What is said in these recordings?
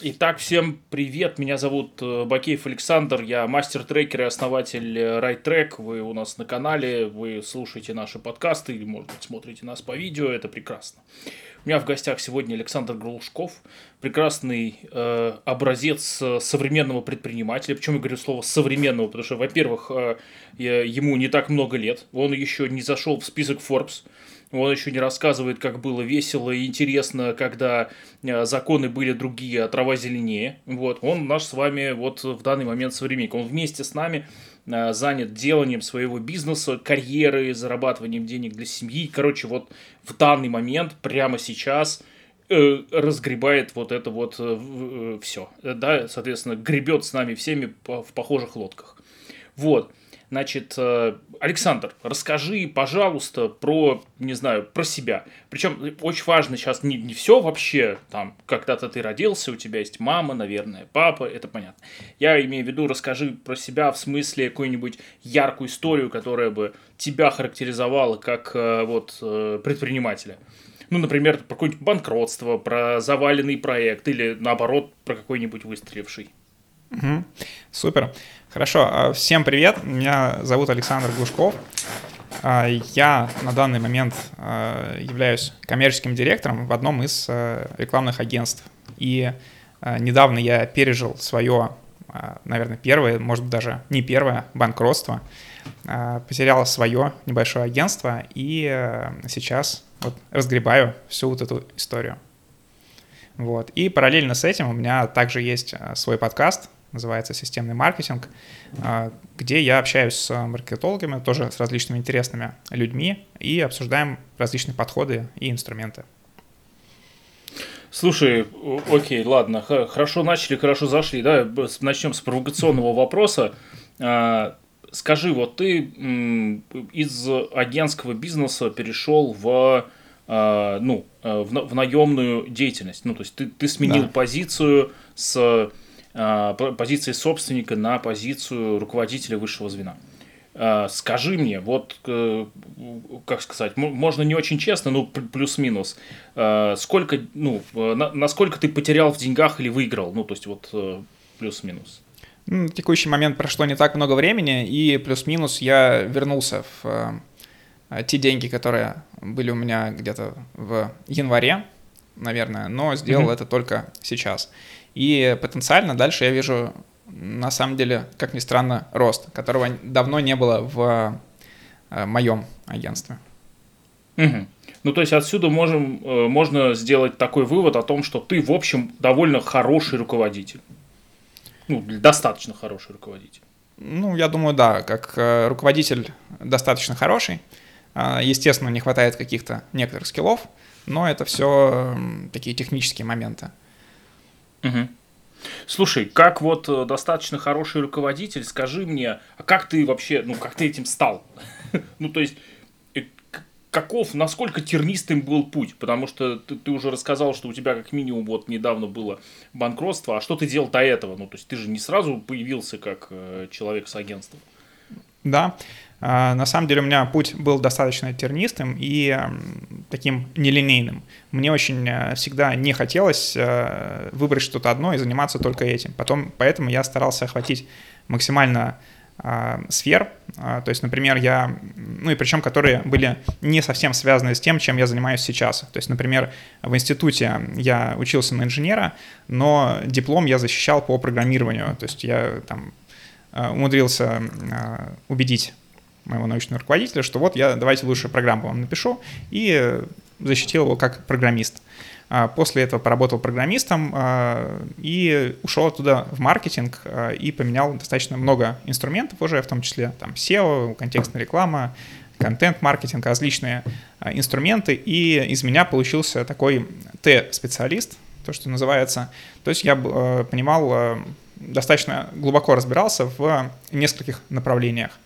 Итак, всем привет, меня зовут э, Бакеев Александр, я мастер-трекер и основатель э, RideTrack, вы у нас на канале, вы слушаете наши подкасты или, может быть, смотрите нас по видео, это прекрасно. У меня в гостях сегодня Александр Глушков, прекрасный э, образец э, современного предпринимателя. Причем я говорю слово современного, потому что, во-первых, э, ему не так много лет, он еще не зашел в список Forbes, он еще не рассказывает, как было весело и интересно, когда э, законы были другие, а трава зеленее. Вот. Он наш с вами вот в данный момент современник. Он вместе с нами э, занят деланием своего бизнеса, карьеры, зарабатыванием денег для семьи. Короче, вот в данный момент, прямо сейчас, э, разгребает вот это вот все. Да, соответственно, гребет с нами всеми в похожих лодках. Вот. Значит, э, Александр, расскажи, пожалуйста, про, не знаю, про себя. Причем очень важно сейчас не, не все вообще, там, когда-то ты родился, у тебя есть мама, наверное, папа, это понятно. Я имею в виду, расскажи про себя в смысле какую-нибудь яркую историю, которая бы тебя характеризовала как э, вот э, предпринимателя. Ну, например, про какое-нибудь банкротство, про заваленный проект или, наоборот, про какой-нибудь выстреливший. Угу. Супер. Хорошо. А, всем привет. Меня зовут Александр Глушков. А, я на данный момент а, являюсь коммерческим директором в одном из рекламных агентств. И недавно я пережил свое, наверное, первое, может быть, даже не первое банкротство. Потерял свое небольшое агентство и сейчас вот разгребаю всю вот эту историю. Вот. И параллельно с этим у меня также есть свой подкаст, называется «Системный маркетинг», а, где я общаюсь с маркетологами, тоже с различными интересными людьми, и обсуждаем различные подходы и инструменты. Слушай, окей, ладно, хорошо начали, хорошо зашли, да, начнем с провокационного вопроса. А, скажи, вот ты из агентского бизнеса перешел в а, ну, в, наемную деятельность. Ну, то есть ты, ты сменил да. позицию с Э, позиции собственника на позицию руководителя высшего звена. Э, скажи мне, вот, э, как сказать, можно не очень честно, ну, плюс-минус, сколько, ну, насколько ты потерял в деньгах или выиграл, ну, то есть вот плюс-минус. Ну, в текущий момент прошло не так много времени, и плюс-минус я вернулся в те деньги, которые были у меня где-то в январе, наверное, но сделал mm-hmm. это только сейчас. И потенциально дальше я вижу, на самом деле, как ни странно, рост, которого давно не было в э, моем агентстве. Угу. Ну, то есть отсюда можем, э, можно сделать такой вывод о том, что ты, в общем, довольно хороший руководитель. Ну, достаточно хороший руководитель. Ну, я думаю, да, как э, руководитель достаточно хороший. Естественно, не хватает каких-то некоторых скиллов, но это все такие технические моменты. Угу. Слушай, как вот э, достаточно хороший руководитель, скажи мне, а как ты вообще, ну, как ты этим стал? ну, то есть, э, каков, насколько тернистым был путь? Потому что ты, ты уже рассказал, что у тебя как минимум вот недавно было банкротство, а что ты делал до этого? Ну, то есть, ты же не сразу появился как э, человек с агентством. Да, а, на самом деле у меня путь был достаточно тернистым и таким нелинейным. Мне очень э, всегда не хотелось э, выбрать что-то одно и заниматься только этим. Потом, поэтому я старался охватить максимально а, сфер, а, то есть, например, я, ну и причем, которые были не совсем связаны с тем, чем я занимаюсь сейчас. То есть, например, в институте я учился на инженера, но диплом я защищал по программированию, то есть я там э, умудрился убедить моего научного руководителя, что вот я давайте лучше программу вам напишу, и защитил его как программист. А после этого поработал программистом а, и ушел оттуда в маркетинг а, и поменял достаточно много инструментов уже, в том числе там SEO, контекстная реклама, контент-маркетинг, различные инструменты, и из меня получился такой Т-специалист, то, что называется. То есть я понимал, достаточно глубоко разбирался в нескольких направлениях.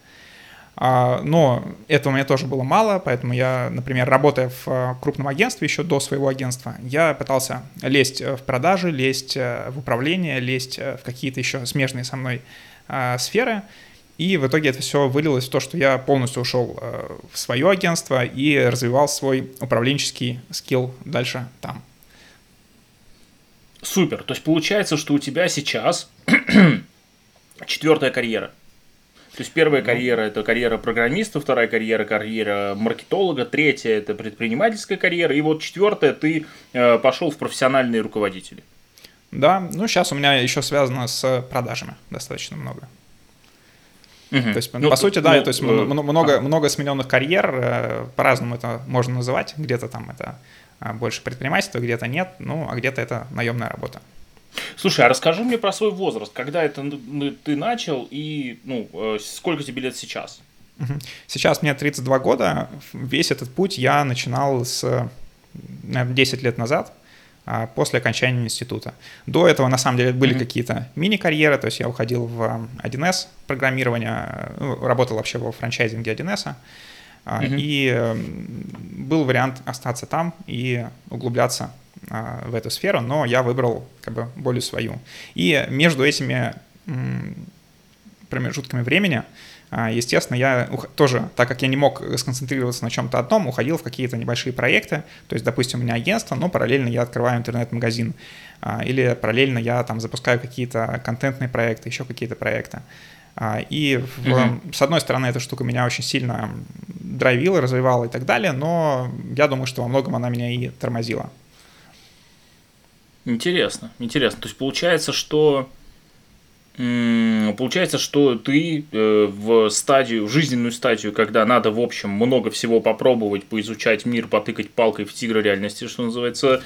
А, но этого мне тоже было мало, поэтому я, например, работая в а, крупном агентстве еще до своего агентства, я пытался лезть э, в продажи, лезть э, в управление, лезть э, в какие-то еще смежные со мной а, сферы. И в итоге это все вылилось в то, что я полностью ушел в свое агентство и развивал свой управленческий скилл дальше там. Супер. То есть получается, что у тебя сейчас четвертая карьера. То есть первая ну. карьера это карьера программиста, вторая карьера карьера маркетолога, третья это предпринимательская карьера, и вот четвертая ты э, пошел в профессиональные руководители. Да, ну сейчас у меня еще связано с продажами достаточно много. Угу. То есть, ну, по сути, да, ну, то есть э, много, а. много смененных карьер, э, по-разному это можно называть. Где-то там это а, больше предпринимательства, где-то нет, ну, а где-то это наемная работа. Слушай, а расскажи мне про свой возраст. Когда это ты начал и ну, э, сколько тебе лет сейчас? Сейчас мне 32 года. Весь этот путь я начинал с наверное, 10 лет назад. А, после окончания института. До этого, на самом деле, были mm-hmm. какие-то мини-карьеры, то есть я уходил в 1С программирование, ну, работал вообще во франчайзинге 1С, mm-hmm. и эм, был вариант остаться там и углубляться а, в эту сферу, но я выбрал как бы более свою. И между этими промежутками времени а, естественно, я тоже, так как я не мог сконцентрироваться на чем-то одном, уходил в какие-то небольшие проекты. То есть, допустим, у меня агентство, но параллельно я открываю интернет-магазин. А, или параллельно я там запускаю какие-то контентные проекты, еще какие-то проекты. А, и в, mm-hmm. с одной стороны, эта штука меня очень сильно драйвила, развивала и так далее, но я думаю, что во многом она меня и тормозила. Интересно, интересно. То есть получается, что Получается, что ты э, в стадию, в жизненную стадию, когда надо, в общем, много всего попробовать, поизучать мир, потыкать палкой в тигра реальности, что называется,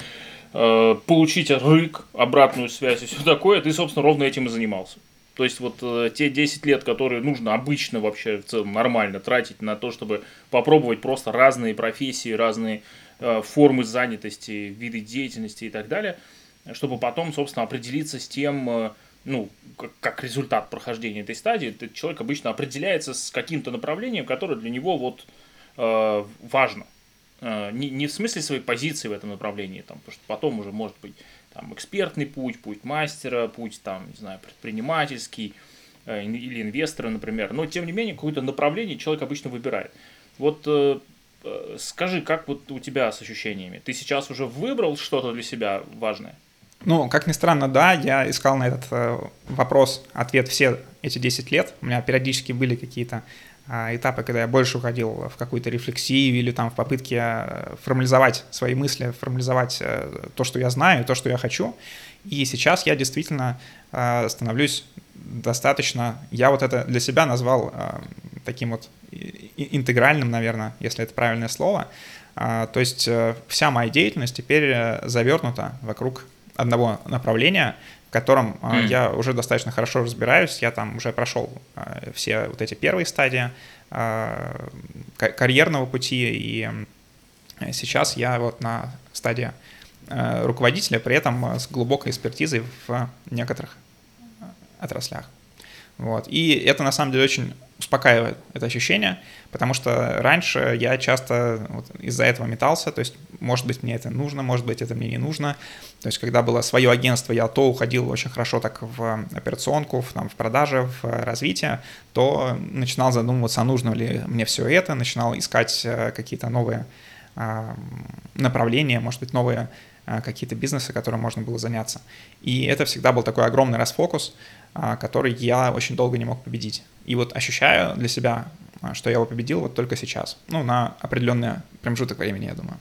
э, получить рык, обратную связь и все такое, ты, собственно, ровно этим и занимался. То есть вот э, те 10 лет, которые нужно обычно вообще в целом нормально тратить на то, чтобы попробовать просто разные профессии, разные формы занятости, виды деятельности и так далее, чтобы потом, собственно, определиться с тем, ну, как, как результат прохождения этой стадии, этот человек обычно определяется с каким-то направлением, которое для него вот э, важно. Э, не, не в смысле своей позиции в этом направлении, там, потому что потом уже может быть там, экспертный путь, путь мастера, путь там, не знаю, предпринимательский э, или инвестора, например. Но тем не менее, какое-то направление человек обычно выбирает. Вот э, э, скажи, как вот у тебя с ощущениями? Ты сейчас уже выбрал что-то для себя важное? Ну, как ни странно, да, я искал на этот э, вопрос ответ все эти 10 лет. У меня периодически были какие-то э, этапы, когда я больше уходил в какую-то рефлексию или там в попытке э, формализовать свои мысли, формализовать э, то, что я знаю, то, что я хочу. И сейчас я действительно становлюсь достаточно... Я вот это для себя назвал таким вот интегральным, наверное, если это правильное слово. Э, то есть вся моя деятельность теперь завернута вокруг одного направления, в котором mm. я уже достаточно хорошо разбираюсь. Я там уже прошел а, все вот эти первые стадии а, карьерного пути, и сейчас я вот на стадии руководителя, при этом с глубокой экспертизой в некоторых отраслях. Вот. И это на самом деле очень успокаивает это ощущение, потому что раньше я часто вот из-за этого метался, то есть, может быть, мне это нужно, может быть, это мне не нужно. То есть, когда было свое агентство, я то уходил очень хорошо так в операционку, в, там, в продажи, в развитие, то начинал задумываться, а нужно ли мне все это, начинал искать э, какие-то новые а, направления, может быть, новые а, какие-то бизнесы, которым можно было заняться. И это всегда был такой огромный расфокус, который я очень долго не мог победить. И вот ощущаю для себя, а, что я его победил вот только сейчас. Ну, на определенный промежуток времени, я думаю.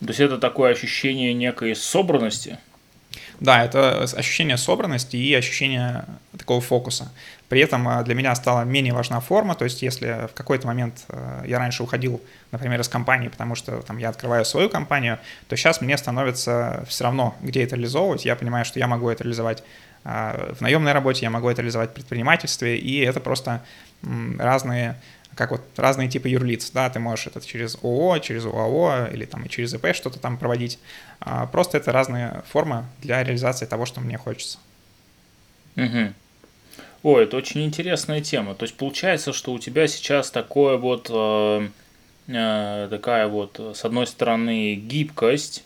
То есть это такое ощущение некой собранности? Да, это ощущение собранности и ощущение такого фокуса. При этом а, для меня стала менее важна форма, то есть если в какой-то момент я раньше уходил, например, из компании, потому что там я открываю свою компанию, то сейчас мне становится все равно, где это реализовывать. Я понимаю, что я могу это реализовать а, в наемной работе, я могу это реализовать в предпринимательстве, и это просто разные как вот разные типы юрлиц, да, ты можешь это через ООО, через ОАО или там и через ИП что-то там проводить. А, просто это разные формы для реализации того, что мне хочется. Угу. О, это очень интересная тема. То есть получается, что у тебя сейчас такое вот э, э, такая вот, с одной стороны, гибкость,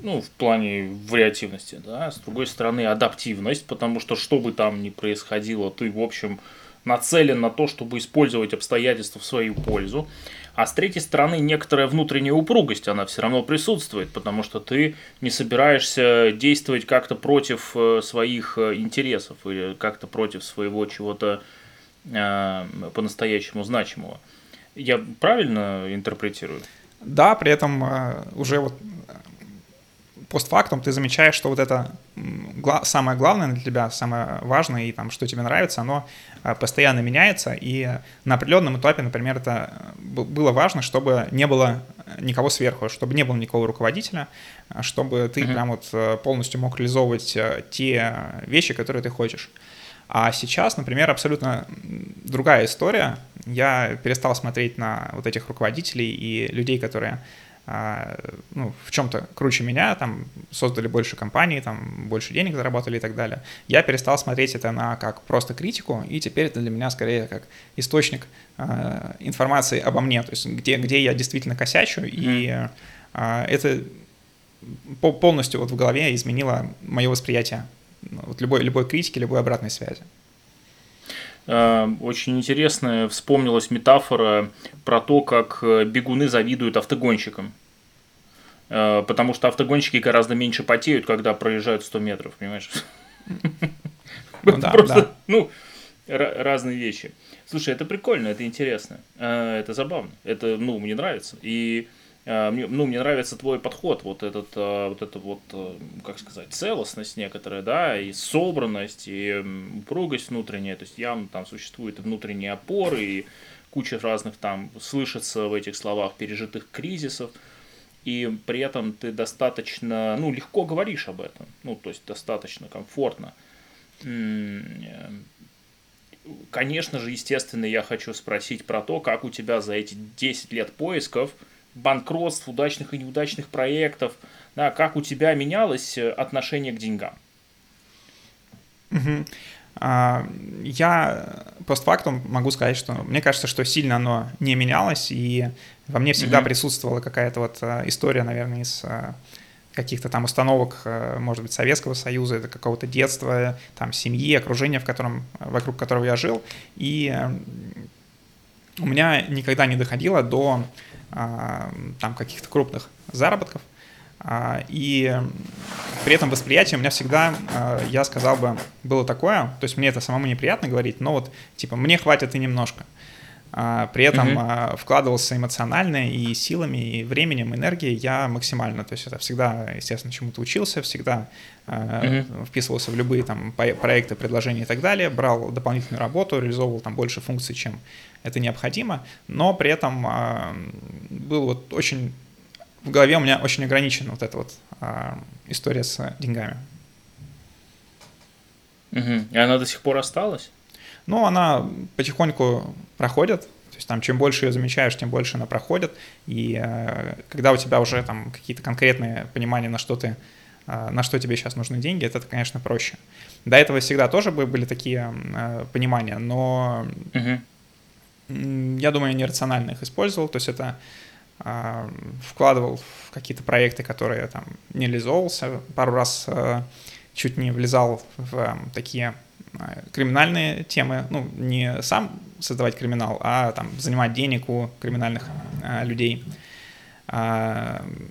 ну, в плане вариативности, да, с другой стороны, адаптивность, потому что что бы там ни происходило, ты, в общем, нацелен на то, чтобы использовать обстоятельства в свою пользу. А с третьей стороны, некоторая внутренняя упругость, она все равно присутствует, потому что ты не собираешься действовать как-то против э, своих э, интересов или как-то против своего чего-то э, по-настоящему значимого. Я правильно интерпретирую? Да, при этом э, уже вот постфактум ты замечаешь, что вот это самое главное для тебя, самое важное и там, что тебе нравится, оно а, постоянно меняется, и на определенном этапе, например, это было важно, чтобы не было никого сверху, чтобы не было никакого руководителя, а, чтобы ты mm-hmm. прям вот э, полностью мог реализовывать э, те вещи, которые ты хочешь. А сейчас, например, абсолютно другая история. Я перестал смотреть на вот этих руководителей и людей, которые ну, в чем-то круче меня, там, создали больше компаний, там, больше денег заработали и так далее. Я перестал смотреть это на как просто критику, и теперь это для меня скорее как источник э, информации обо мне, то есть где, где я действительно косячу, mm-hmm. и э, это полностью вот в голове изменило мое восприятие вот любой, любой критики, любой обратной связи. Очень интересная вспомнилась метафора про то, как э, бегуны завидуют автогонщикам. Э, потому что автогонщики гораздо меньше потеют, когда проезжают 100 метров, понимаешь? Ну, да, Просто, да. ну, разные вещи. Слушай, это прикольно, это интересно, э, это забавно, это, ну, мне нравится. И Э, ну, мне нравится твой подход, вот этот, э, вот это вот, э, как сказать, целостность некоторая, да, и собранность, и упругость внутренняя, то есть явно там существуют внутренние опоры, и куча разных там слышится в этих словах пережитых кризисов, и при этом ты достаточно, ну, легко говоришь об этом, ну, то есть достаточно комфортно. Конечно же, естественно, я хочу спросить про то, как у тебя за эти 10 лет поисков – банкротств, удачных и неудачных проектов, да, как у тебя менялось э, отношение к деньгам? Угу. А, я постфактум могу сказать, что мне кажется, что сильно оно не менялось, и во мне всегда угу. присутствовала какая-то вот э, история, наверное, из э, каких-то там установок, может быть, Советского Союза, это какого-то детства, там, семьи, окружения, в котором, вокруг которого я жил. И у меня никогда не доходило до там каких-то крупных заработков. А, и при этом восприятие у меня всегда, а, я сказал бы, было такое, то есть мне это самому неприятно говорить, но вот типа мне хватит и немножко. При этом mm-hmm. вкладывался эмоционально и силами, и временем, энергией я максимально. То есть это всегда, естественно, чему-то учился, всегда mm-hmm. вписывался в любые там проекты, предложения и так далее, брал дополнительную работу, реализовывал там больше функций, чем это необходимо, но при этом э, был вот очень в голове у меня очень ограничена вот эта вот э, история с деньгами. Угу. И она до сих пор осталась? Ну, она потихоньку проходит. То есть там чем больше ее замечаешь, тем больше она проходит. И э, когда у тебя уже там какие-то конкретные понимания, на что ты э, на что тебе сейчас нужны деньги, это, конечно, проще. До этого всегда тоже были такие э, понимания, но угу я думаю, я нерационально их использовал, то есть это э, вкладывал в какие-то проекты, которые там не реализовывался, пару раз э, чуть не влезал в э, такие э, криминальные темы, ну, не сам создавать криминал, а там занимать денег у криминальных э, людей.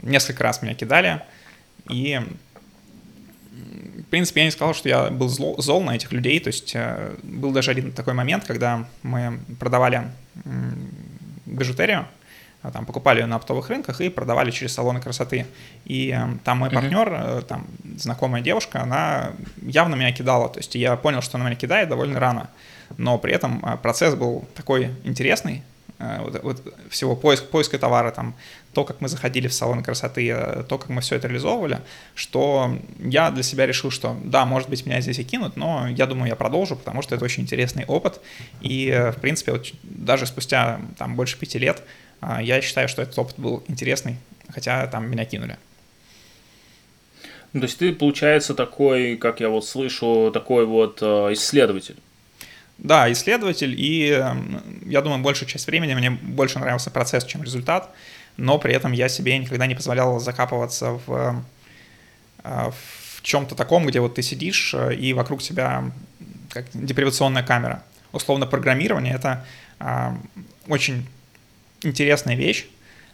Несколько раз меня кидали, и принципе, я не сказал, что я был зло, зол на этих людей. То есть э, был даже один такой момент, когда мы продавали бижутерию, а, там покупали ее на оптовых рынках и продавали через салоны красоты. И э, там мой партнер, mm-hmm. там знакомая девушка, она явно меня кидала. То есть я понял, что она меня кидает довольно рано. Но при этом процесс был такой интересный, Э, вот, вот всего поиск, поиска товара, там, то, как мы заходили в салон красоты, э, то, как мы все это реализовывали, что я для себя решил, что да, может быть, меня здесь и кинут, но я думаю, я продолжу, потому что это очень интересный опыт, и, э, в принципе, вот даже спустя там больше пяти лет я считаю, что этот опыт был интересный, хотя там меня кинули. Ну, то есть ты, получается, такой, как я вот слышу, такой вот исследователь. Да, исследователь, и я думаю, большую часть времени мне больше нравился процесс, чем результат, но при этом я себе никогда не позволял закапываться в, э, в чем-то таком, где вот ты сидишь, э, и вокруг тебя как депривационная камера. условно программирование — это а, очень интересная вещь,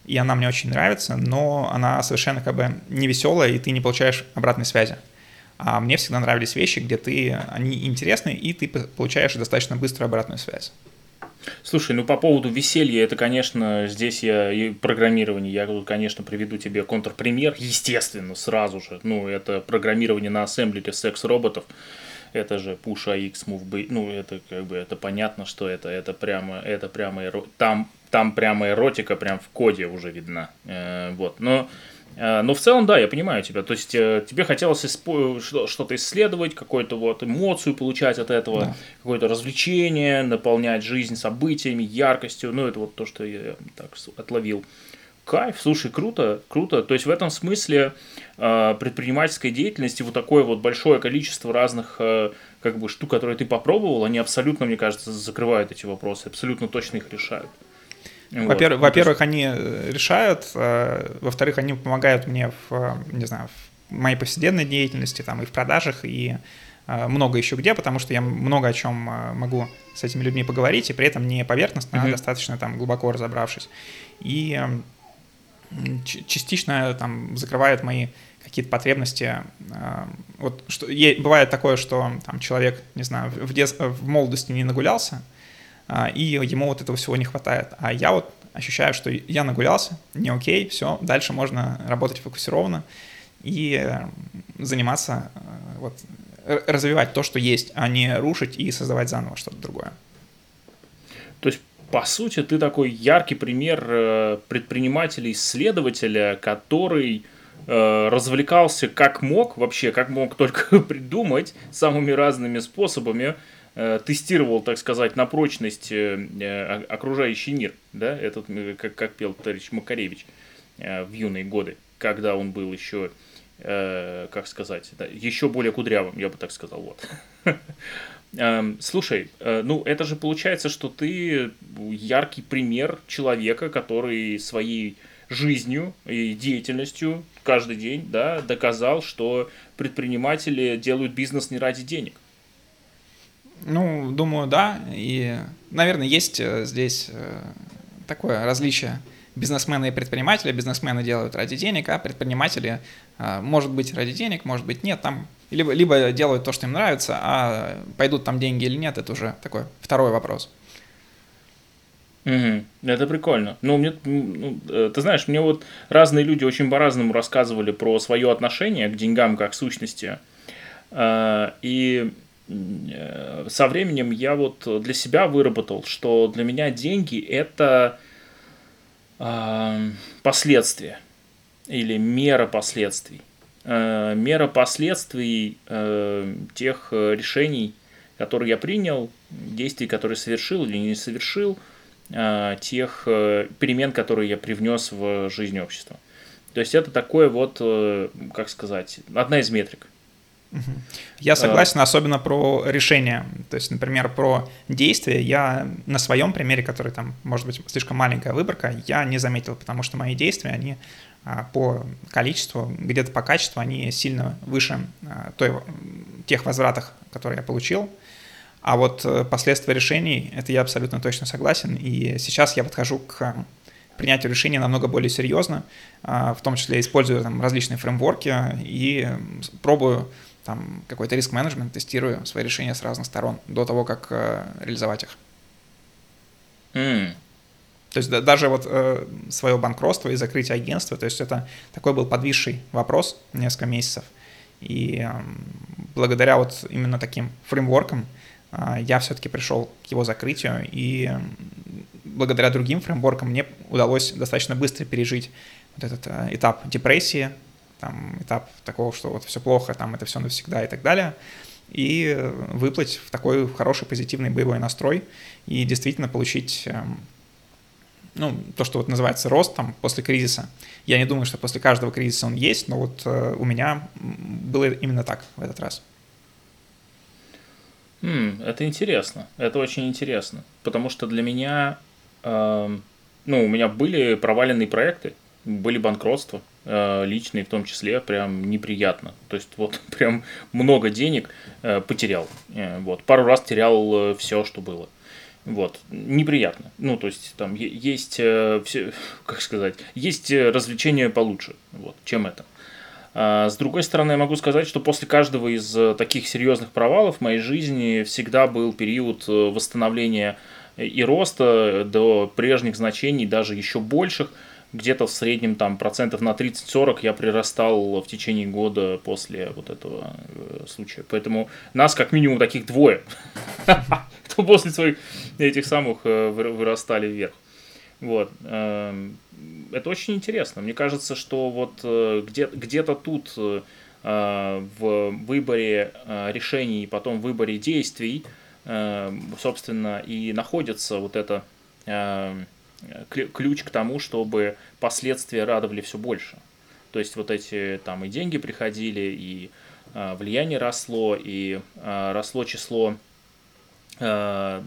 и она мне очень нравится, но она совершенно как бы не веселая, и ты не получаешь обратной связи. А мне всегда нравились вещи, где ты, они интересны, и ты получаешь достаточно быструю обратную связь. Слушай, ну по поводу веселья, это, конечно, здесь я и программирование, я тут, конечно, приведу тебе контрпример, естественно, сразу же. Ну, это программирование на ассемблере секс-роботов. Это же Push AX Move. Ну, это как бы это понятно, что это. Это прямо, это прямо там, там прямо эротика, прям в коде уже видна. Э, вот. Но но в целом, да, я понимаю тебя. То есть э, тебе хотелось что-то исследовать, какую-то вот эмоцию получать от этого, да. какое-то развлечение, наполнять жизнь событиями, яркостью. Ну, это вот то, что я так отловил. Кайф, слушай, круто, круто. То есть в этом смысле э, предпринимательской деятельности вот такое вот большое количество разных как бы штук, которые ты попробовал, они абсолютно, мне кажется, закрывают эти вопросы, абсолютно точно их решают. Во-первых, вот. во-первых, они э, решают, э, во-вторых, они помогают мне в, э, не знаю, в моей повседневной деятельности, там, и в продажах, и много еще где, потому что я много о чем могу с этими людьми поговорить, и при этом не поверхностно, mm-hmm. а достаточно там глубоко разобравшись. И частично там закрывает мои какие-то потребности. Вот что, бывает такое, что там человек, не знаю, в, дет... в молодости не нагулялся, и ему вот этого всего не хватает. А я вот ощущаю, что я нагулялся, не окей, все, дальше можно работать фокусированно и э, заниматься, э, вот, развивать то, что есть, а не рушить и создавать заново что-то другое. То есть, по сути, ты такой яркий пример э, предпринимателя-исследователя, который развлекался как мог, вообще как мог только придумать самыми разными способами, тестировал, так сказать, на прочность э, э, окружающий мир, да, этот, как, как пел товарищ Макаревич в юные годы, когда он был еще, как сказать, да, еще более кудрявым, я бы так сказал, вот. Эм, слушай, ну это же получается, что ты яркий пример человека, который своей жизнью и деятельностью каждый день да, доказал, что предприниматели делают бизнес не ради денег. Ну, думаю, да. И, наверное, есть э, здесь э, такое различие бизнесмены и предприниматели. Бизнесмены делают ради денег, а предприниматели, э, может быть, ради денег, может быть, нет. Там либо, либо делают то, что им нравится, а пойдут там деньги или нет, это уже такой второй вопрос. Угу. Это прикольно. Ну, мне, ну, ты знаешь, мне вот разные люди очень по-разному рассказывали про свое отношение к деньгам как сущности. И со временем я вот для себя выработал, что для меня деньги это э, последствия или мера последствий. Э, мера последствий э, тех решений, которые я принял, действий, которые совершил или не совершил, э, тех э, перемен, которые я привнес в жизнь общества. То есть это такое вот, э, как сказать, одна из метрик. Я согласен, особенно про решение. То есть, например, про действия я на своем примере, который там, может быть, слишком маленькая выборка, я не заметил, потому что мои действия, они а, по количеству, где-то по качеству, они сильно выше а, той, тех возвратов, которые я получил. А вот э, последствия решений, это я абсолютно точно согласен. И сейчас я подхожу к принятию решения намного более серьезно, а, в том числе использую там различные фреймворки и пробую там какой-то риск-менеджмент, тестирую свои решения с разных сторон до того, как э, реализовать их. Mm. То есть да, даже вот э, свое банкротство и закрытие агентства, то есть это такой был подвисший вопрос несколько месяцев. И э, благодаря вот именно таким фреймворкам э, я все-таки пришел к его закрытию, и э, благодаря другим фреймворкам мне удалось достаточно быстро пережить вот этот э, этап депрессии, там, этап такого, что вот все плохо, там это все навсегда и так далее, и выплыть в такой хороший позитивный боевой настрой и действительно получить эм, ну, то, что вот называется рост там после кризиса. Я не думаю, что после каждого кризиса он есть, но вот э, у меня было именно так в этот раз. Mm, это интересно, это очень интересно, потому что для меня, э, ну, у меня были проваленные проекты, были банкротства, личные в том числе, прям неприятно. То есть вот прям много денег э, потерял. Э, вот пару раз терял все, что было. Вот, неприятно. Ну, то есть, там есть, все, как сказать, есть развлечения получше, вот, чем это. А, с другой стороны, я могу сказать, что после каждого из таких серьезных провалов в моей жизни всегда был период восстановления и роста до прежних значений, даже еще больших – где-то в среднем там процентов на 30-40 я прирастал в течение года после вот этого э, случая. Поэтому нас как минимум таких двое, кто после своих этих самых э, вырастали вверх. Вот. Эм, это очень интересно. Мне кажется, что вот э, где- где-то тут в выборе решений, потом в выборе действий, собственно, и находится вот это эм, ключ к тому, чтобы последствия радовали все больше. То есть вот эти там и деньги приходили, и э, влияние росло, и э, росло число э,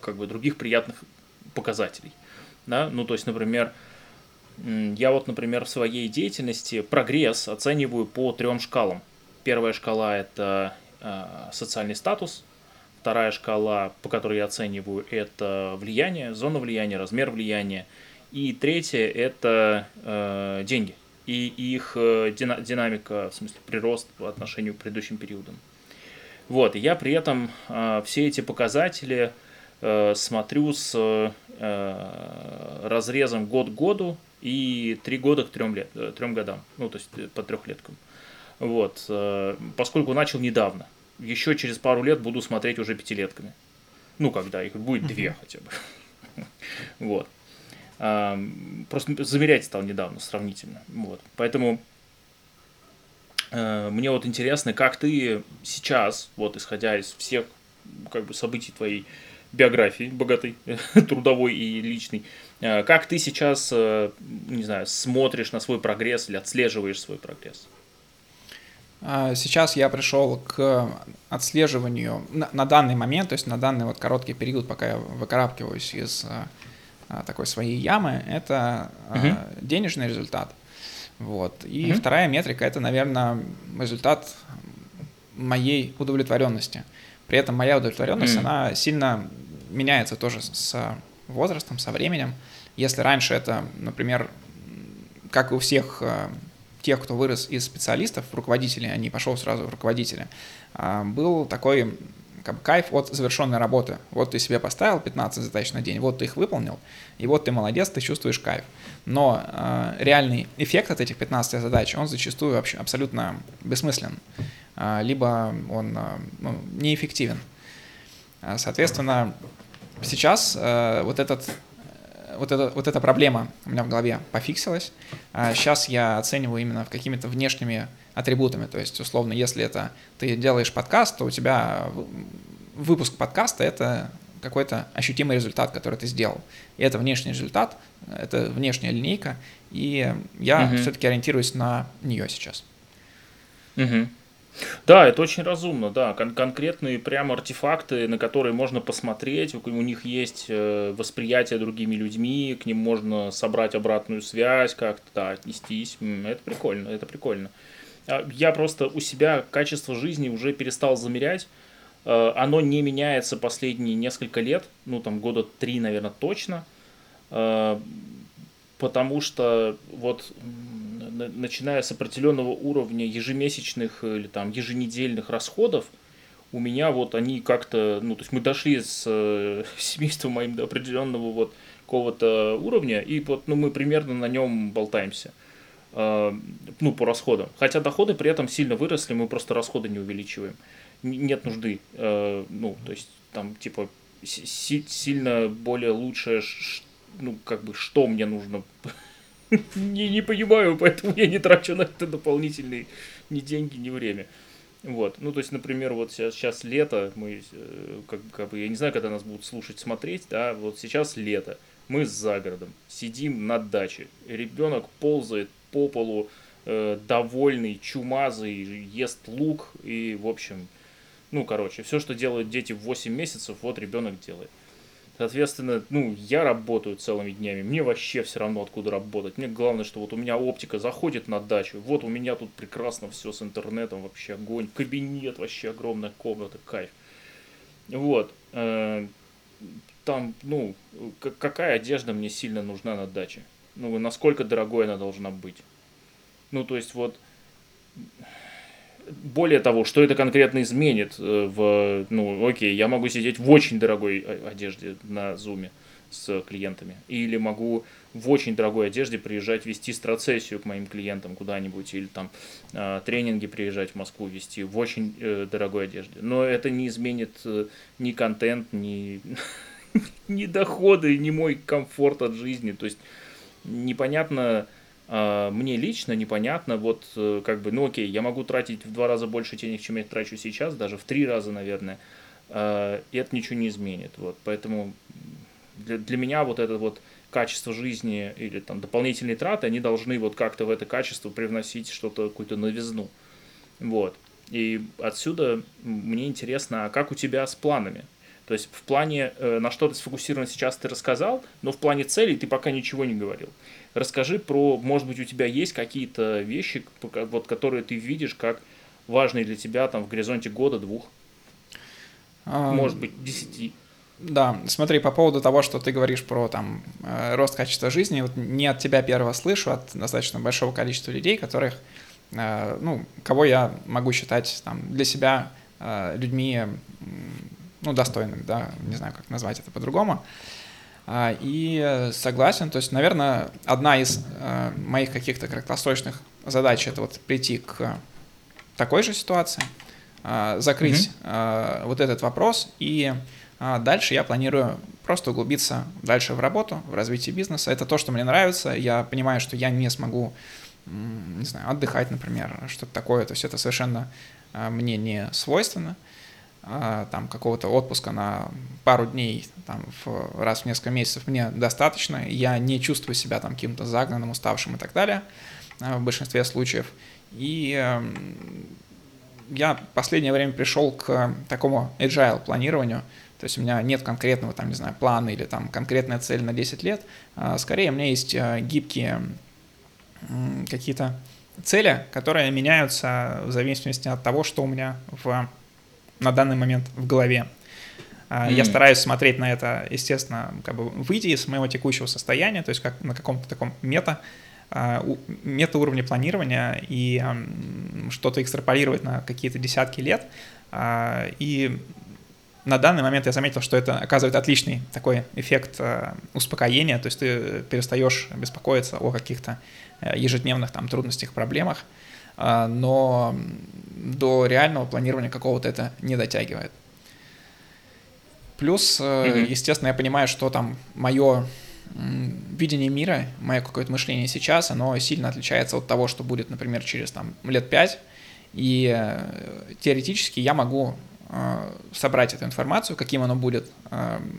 как бы других приятных показателей. Да? Ну, то есть, например, я вот, например, в своей деятельности прогресс оцениваю по трем шкалам. Первая шкала – это э, социальный статус – Вторая шкала, по которой я оцениваю, это влияние, зона влияния, размер влияния. И третье – это э, деньги и их э, динамика, в смысле прирост по отношению к предыдущим периодам. Вот, и я при этом э, все эти показатели э, смотрю с э, разрезом год к году и три года к трем, лет, э, трем годам, ну, то есть э, по трехлеткам. Вот, поскольку начал недавно еще через пару лет буду смотреть уже пятилетками. Ну, когда их будет две хотя бы. Вот. Просто замерять стал недавно, сравнительно. Вот. Поэтому э, мне вот интересно, как ты сейчас, вот исходя из всех как бы событий твоей биографии, богатой, трудовой и личной, э, как ты сейчас, не знаю, смотришь на свой прогресс или отслеживаешь свой прогресс? А, сейчас я пришел к отслеживанию на, на данный момент, то есть на данный вот короткий период, пока я выкарабкиваюсь из а, а такой своей ямы, это угу. а, денежный результат. Вот. И угу. вторая метрика это, наверное, результат моей удовлетворенности. При этом моя удовлетворенность, угу. она сильно меняется тоже с возрастом, со временем. Если раньше это, например, как и у всех а, тех, кто вырос из специалистов руководителей, а не пошел сразу в руководителя, а, был такой как бы, кайф от завершенной работы. Вот ты себе поставил 15 задач на день, вот ты их выполнил, и вот ты молодец, ты чувствуешь кайф. Но э, реальный эффект от этих 15 задач, он зачастую вообще абсолютно бессмыслен, э, либо он э, ну, неэффективен. Соответственно, сейчас э, вот этот вот, это, вот эта проблема у меня в голове пофиксилась. А сейчас я оцениваю именно какими-то внешними атрибутами. То есть, условно, если это ты делаешь подкаст, то у тебя выпуск подкаста — это какой-то ощутимый результат, который ты сделал. И это внешний результат, это внешняя линейка, и я угу. все-таки ориентируюсь на нее сейчас. Угу. Да, это очень разумно, да. Кон- конкретные прямо артефакты, на которые можно посмотреть, у, у них есть э, восприятие другими людьми, к ним можно собрать обратную связь, как-то да, отнестись. Это прикольно, это прикольно. А, я просто у себя качество жизни уже перестал замерять. Э, оно не меняется последние несколько лет, ну там года три, наверное, точно. Э, потому что вот начиная с определенного уровня ежемесячных или там еженедельных расходов, у меня вот они как-то, ну, то есть мы дошли с э, семейством моим до определенного вот какого-то уровня, и вот, ну, мы примерно на нем болтаемся, э, ну, по расходам. Хотя доходы при этом сильно выросли, мы просто расходы не увеличиваем. Нет нужды, э, ну, то есть там, типа, си- сильно более лучшее, ну, как бы, что мне нужно не, не понимаю, поэтому я не трачу на это дополнительные ни деньги, ни время. Вот, ну, то есть, например, вот сейчас, сейчас лето, мы, э, как, как бы, я не знаю, когда нас будут слушать, смотреть, да, вот сейчас лето, мы за городом, сидим на даче, ребенок ползает по полу, э, довольный, чумазый, ест лук, и, в общем, ну, короче, все, что делают дети в 8 месяцев, вот ребенок делает. Соответственно, ну, я работаю целыми днями, мне вообще все равно откуда работать. Мне главное, что вот у меня оптика заходит на дачу, вот у меня тут прекрасно все с интернетом, вообще огонь, кабинет, вообще огромная комната, кайф. Вот. Э, там, ну, какая одежда мне сильно нужна на даче? Ну, насколько дорогой она должна быть? Ну, то есть вот более того, что это конкретно изменит э, в, ну, окей, я могу сидеть в очень дорогой одежде на зуме с клиентами, или могу в очень дорогой одежде приезжать вести страцессию к моим клиентам куда-нибудь, или там э, тренинги приезжать в Москву вести в очень э, дорогой одежде. Но это не изменит э, ни контент, ни, ни доходы, ни мой комфорт от жизни. То есть непонятно, мне лично непонятно, вот э, как бы, ну окей, я могу тратить в два раза больше денег, чем я трачу сейчас, даже в три раза, наверное, а, и это ничего не изменит, вот, поэтому для, для меня вот это вот качество жизни или там дополнительные траты, они должны вот как-то в это качество привносить что-то, какую-то новизну, вот, и отсюда мне интересно, а как у тебя с планами? То есть в плане, э, на что ты сфокусирован сейчас, ты рассказал, но в плане целей ты пока ничего не говорил. Расскажи про, может быть, у тебя есть какие-то вещи, вот, которые ты видишь как важные для тебя там в горизонте года, двух, а, может быть, десяти. Да, смотри, по поводу того, что ты говоришь про там э, рост качества жизни, вот не от тебя первого слышу, от достаточно большого количества людей, которых, э, ну, кого я могу считать там для себя людьми ну, достойным, да, не знаю, как назвать это по-другому. А, и согласен, то есть, наверное, одна из э, моих каких-то краткосрочных задач это вот прийти к такой же ситуации, а, закрыть mm-hmm. вот этот вопрос, и дальше я планирую просто углубиться дальше в работу, в развитие бизнеса. Это то, что мне нравится. Я понимаю, что я не смогу, не знаю, отдыхать, например, что-то такое. То есть это совершенно мне не свойственно. А, там какого-то отпуска на пару дней там, в, раз в несколько месяцев мне достаточно, я не чувствую себя там каким-то загнанным, уставшим и так далее а, в большинстве случаев. И эм, я в последнее время пришел к такому agile планированию, то есть у меня нет конкретного, там, не знаю, плана или там конкретная цель на 10 лет, а скорее у меня есть э, гибкие какие-то цели, которые меняются в зависимости от того, что у меня в на данный момент в голове. Mm. Я стараюсь смотреть на это, естественно, как бы выйти из моего текущего состояния, то есть как на каком-то таком мета, а, мета уровне планирования и что-то экстраполировать на какие-то десятки лет. А, и на данный момент я заметил, что это оказывает отличный такой эффект успокоения, то есть ты перестаешь беспокоиться о каких-то э, ежедневных там трудностях, проблемах, но до реального планирования какого-то это не дотягивает. Плюс, mm-hmm. естественно, я понимаю, что там мое видение мира, мое какое-то мышление сейчас, оно сильно отличается от того, что будет, например, через там, лет пять. И э, теоретически я могу э, собрать эту информацию, каким оно будет,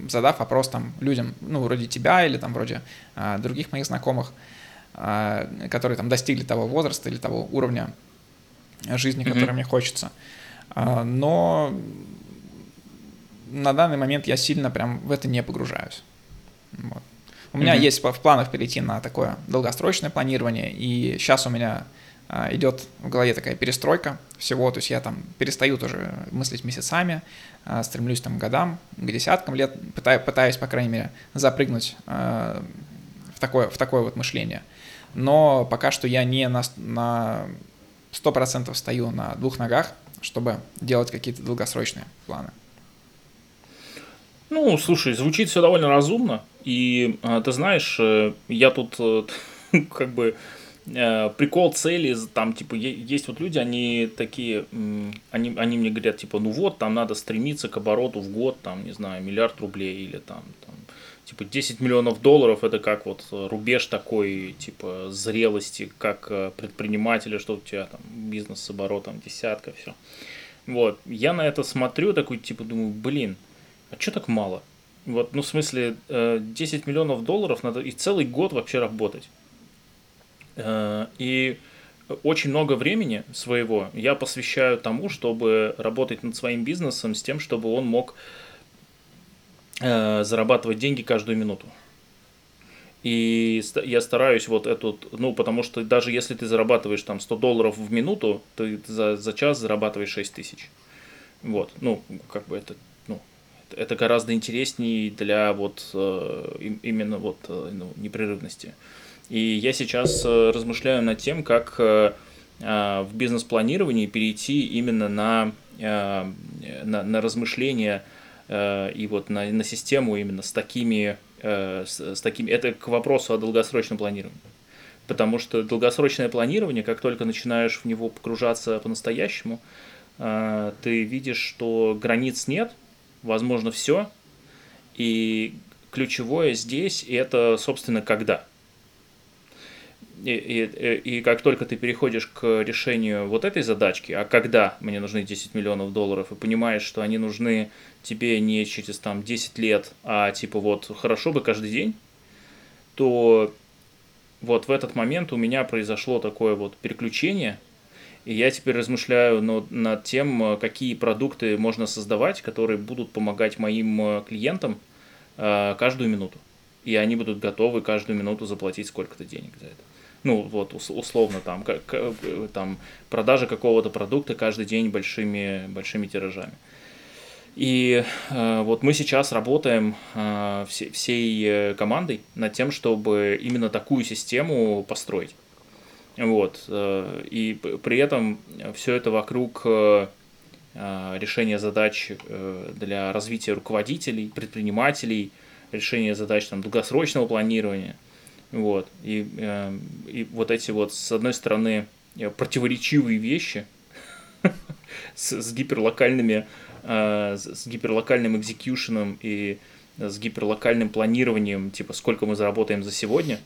задав вопрос там людям, ну, вроде тебя или там вроде других моих знакомых, которые там достигли того возраста или того уровня жизни, mm-hmm. которой мне хочется. А, но на данный момент я сильно прям в это не погружаюсь. Вот. У меня mm-hmm. есть в планах перейти на такое долгосрочное планирование, и сейчас у меня а, идет в голове такая перестройка всего, то есть я там перестаю тоже мыслить месяцами, а, стремлюсь там к годам, к десяткам лет, пытаюсь, пытаюсь по крайней мере, запрыгнуть в такое, в такое вот мышление. Но пока что я не на, сто процентов стою на двух ногах, чтобы делать какие-то долгосрочные планы. Ну, слушай, звучит все довольно разумно. И а, ты знаешь, э, я тут э, как бы э, прикол цели, там, типа, есть вот люди, они такие, они, они мне говорят, типа, ну вот, там надо стремиться к обороту в год, там, не знаю, миллиард рублей или там, там типа 10 миллионов долларов это как вот рубеж такой, типа зрелости, как э, предпринимателя, что у тебя там бизнес с оборотом десятка, все. Вот, я на это смотрю, такой, типа, думаю, блин, а что так мало? Вот, ну, в смысле, 10 э, миллионов долларов надо и целый год вообще работать. Э, и очень много времени своего я посвящаю тому, чтобы работать над своим бизнесом с тем, чтобы он мог э, зарабатывать деньги каждую минуту. И я стараюсь вот эту, ну, потому что даже если ты зарабатываешь там 100 долларов в минуту, ты за, за час зарабатываешь 6 тысяч. Вот, ну, как бы это, ну, это гораздо интереснее для вот э, именно вот э, ну, непрерывности. И я сейчас э, размышляю над тем, как э, э, в бизнес-планировании перейти именно на, э, на, на размышления э, и вот на, на систему именно с такими Э, с, с такими... Это к вопросу о долгосрочном планировании. Потому что долгосрочное планирование, как только начинаешь в него погружаться по-настоящему, э, ты видишь, что границ нет, возможно, все. И ключевое здесь это, собственно, когда – и, и, и как только ты переходишь к решению вот этой задачки, а когда мне нужны 10 миллионов долларов, и понимаешь, что они нужны тебе не через там 10 лет, а типа вот хорошо бы каждый день, то вот в этот момент у меня произошло такое вот переключение, и я теперь размышляю над, над тем, какие продукты можно создавать, которые будут помогать моим э, клиентам э, каждую минуту. И они будут готовы каждую минуту заплатить сколько-то денег за это ну вот условно там, как, там продажа какого-то продукта каждый день большими, большими тиражами. И э, вот мы сейчас работаем э, все, всей э, командой над тем, чтобы именно такую систему построить. Вот. Э, и при этом все это вокруг э, э, решения задач э, для развития руководителей, предпринимателей, решения задач там, долгосрочного планирования – вот. И, э, и вот эти вот, с одной стороны, э, противоречивые вещи с, с гиперлокальными, э, с гиперлокальным экзекьюшеном и с гиперлокальным планированием, типа сколько мы заработаем за сегодня,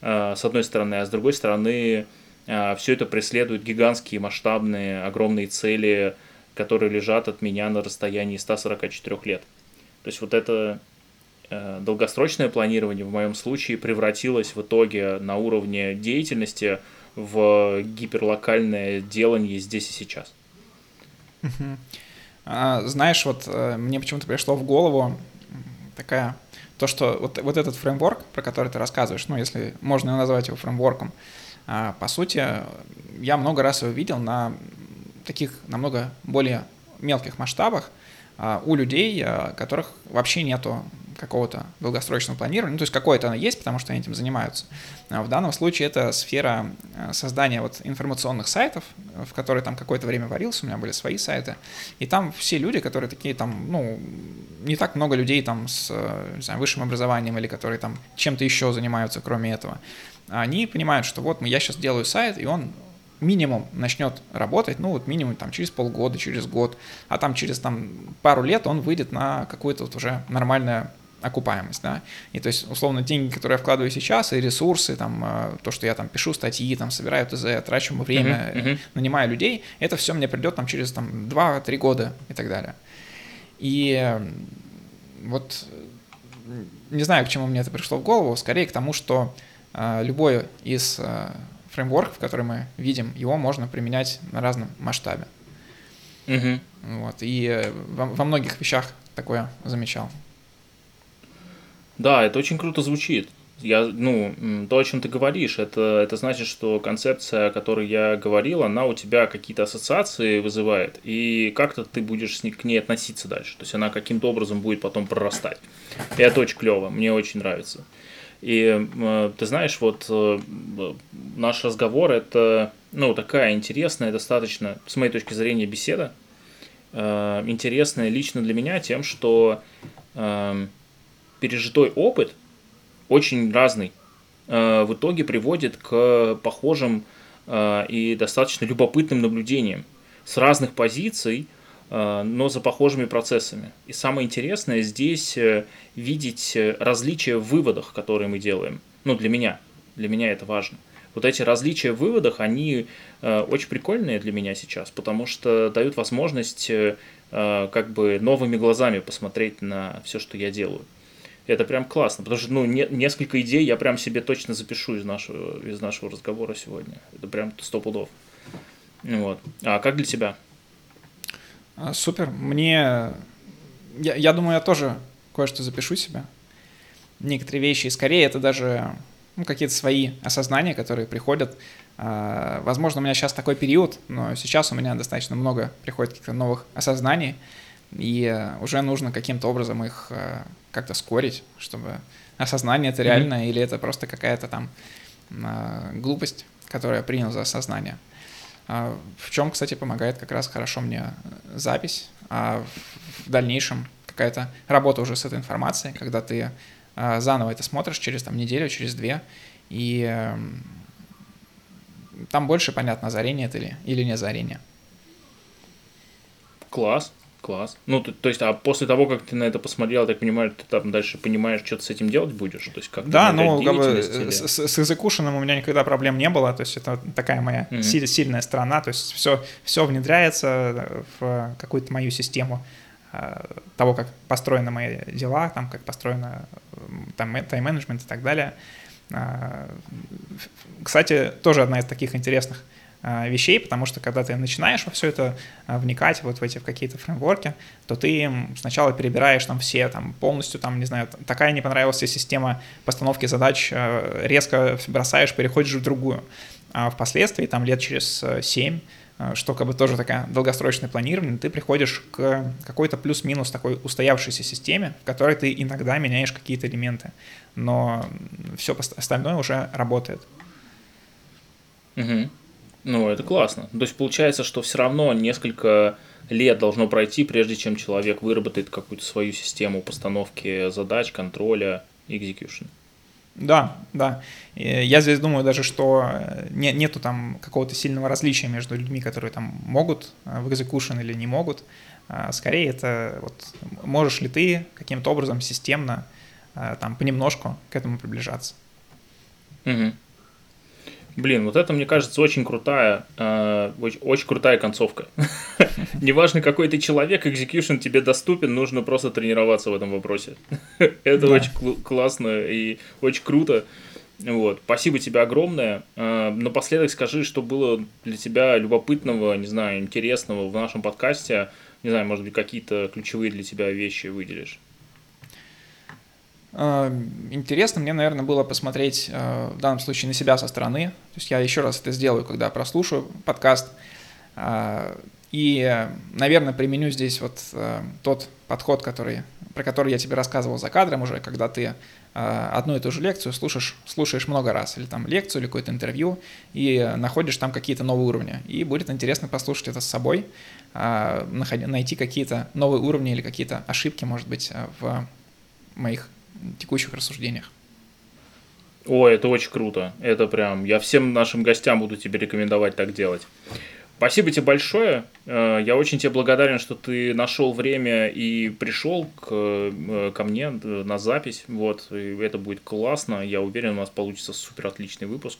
э, с одной стороны, а с другой стороны, э, все это преследует гигантские, масштабные, огромные цели, которые лежат от меня на расстоянии 144 лет. То есть вот это долгосрочное планирование в моем случае превратилось в итоге на уровне деятельности в гиперлокальное делание здесь и сейчас. А, знаешь, вот э, мне почему-то пришло в голову такая то, что вот, вот этот фреймворк, про который ты рассказываешь, ну, если можно назвать его фреймворком, а, по сути, я много раз его видел на таких намного более мелких масштабах а, у людей, которых вообще нету какого-то долгосрочного планирования, ну, то есть какое-то оно есть, потому что они этим занимаются. А в данном случае это сфера э, создания вот информационных сайтов, в которые там какое-то время варился, у меня были свои сайты, и там все люди, которые такие там, ну, не так много людей там с, э, не знаю, высшим образованием или которые там чем-то еще занимаются, кроме этого, они понимают, что вот я сейчас делаю сайт, и он минимум начнет работать, ну вот минимум там через полгода, через год, а там через там пару лет он выйдет на какое-то вот уже нормальное окупаемость, да, и то есть, условно, деньги, которые я вкладываю сейчас, и ресурсы, там, э, то, что я там пишу статьи, там, собираю ТЗ, трачу время, uh-huh, uh-huh. нанимаю людей, это все мне придет там через там 2-3 года и так далее. И вот не знаю, к чему мне это пришло в голову, скорее к тому, что э, любой из э, фреймворков, который мы видим, его можно применять на разном масштабе. Угу. Вот, и э, во, во многих вещах такое замечал. Да, это очень круто звучит. Я, ну, то, о чем ты говоришь, это, это значит, что концепция, о которой я говорил, она у тебя какие-то ассоциации вызывает, и как-то ты будешь с ней, к ней относиться дальше. То есть она каким-то образом будет потом прорастать. И это очень клево, мне очень нравится. И э, ты знаешь, вот э, наш разговор это, ну, такая интересная, достаточно, с моей точки зрения, беседа. Э, интересная лично для меня тем, что э, пережитой опыт очень разный э, в итоге приводит к похожим э, и достаточно любопытным наблюдениям с разных позиций, э, но за похожими процессами. И самое интересное здесь видеть различия в выводах, которые мы делаем. Ну, для меня. Для меня это важно. Вот эти различия в выводах, они очень прикольные для меня сейчас, потому что дают возможность как бы новыми глазами посмотреть на все, что я делаю. Это прям классно, потому что ну, не, несколько идей я прям себе точно запишу из нашего, из нашего разговора сегодня. Это прям сто пудов. Вот. А как для тебя? А, супер. Мне... Я, я думаю, я тоже кое-что запишу себе. Некоторые вещи, и скорее это даже ну, какие-то свои осознания, которые приходят. А, возможно, у меня сейчас такой период, но сейчас у меня достаточно много приходит каких-то новых осознаний, и уже нужно каким-то образом их а, как-то скорить, чтобы осознание это реально mm-hmm. или это просто какая-то там а, глупость, которую я принял за осознание. В чем, кстати, помогает как раз хорошо мне запись, а в дальнейшем какая-то работа уже с этой информацией, когда ты заново это смотришь через там неделю, через две, и эм, там больше понятно, озарение это или, или не озарение. Класс, класс. Ну, то, то есть, а после того, как ты на это посмотрел, так понимаю, ты там дальше понимаешь, что ты с этим делать будешь? То есть, как да, ну, как бы с, с, с execution у меня никогда проблем не было, то есть, это такая моя mm-hmm. силь, сильная сторона, то есть, все, все внедряется в какую-то мою систему э, того, как построены мои дела, там, как построено там, тайм-менеджмент и так далее. Кстати, тоже одна из таких интересных вещей, потому что когда ты начинаешь во все это а, вникать, вот в эти в какие-то фреймворки, то ты сначала перебираешь там все, там полностью, там, не знаю, такая не понравилась система постановки задач, резко бросаешь, переходишь в другую. А впоследствии, там лет через 7 Э, что как бы тоже такая долгосрочное планирование, ты приходишь к какой-то плюс-минус такой устоявшейся системе, в которой ты иногда меняешь какие-то элементы, но все остальное уже работает. Угу. Ну, это классно. То есть получается, что все равно несколько лет должно пройти, прежде чем человек выработает какую-то свою систему постановки задач, контроля, execution. Да, да. Я здесь думаю даже, что э, не, нету там какого-то сильного различия между людьми, которые там могут э, в execution или не могут. А скорее это вот можешь ли ты каким-то образом системно э, там понемножку к этому приближаться. Угу. Блин, вот это, мне кажется, очень крутая, э, очень, очень крутая концовка. Неважно, какой ты человек, execution тебе доступен, нужно просто тренироваться в этом вопросе. это да. очень классно и очень круто. Вот. Спасибо тебе огромное. Э, напоследок скажи, что было для тебя любопытного, не знаю, интересного в нашем подкасте. Не знаю, может быть, какие-то ключевые для тебя вещи выделишь. А, интересно мне, наверное, было посмотреть а, в данном случае на себя со стороны. То есть я еще раз это сделаю, когда прослушаю подкаст. А, и, наверное, применю здесь вот тот подход, который, про который я тебе рассказывал за кадром уже, когда ты одну и ту же лекцию слушаешь, слушаешь много раз, или там лекцию, или какое-то интервью, и находишь там какие-то новые уровни. И будет интересно послушать это с собой, найти какие-то новые уровни или какие-то ошибки, может быть, в моих текущих рассуждениях. О, это очень круто. Это прям, я всем нашим гостям буду тебе рекомендовать так делать. Спасибо тебе большое. Э, я очень тебе благодарен, что ты нашел время и пришел к, э, ко мне на запись. Вот, и это будет классно. Я уверен, у нас получится супер отличный выпуск.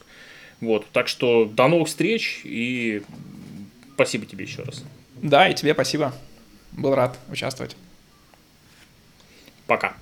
Вот, так что до новых встреч и спасибо тебе еще раз. Да, и тебе спасибо. Был рад участвовать. Пока.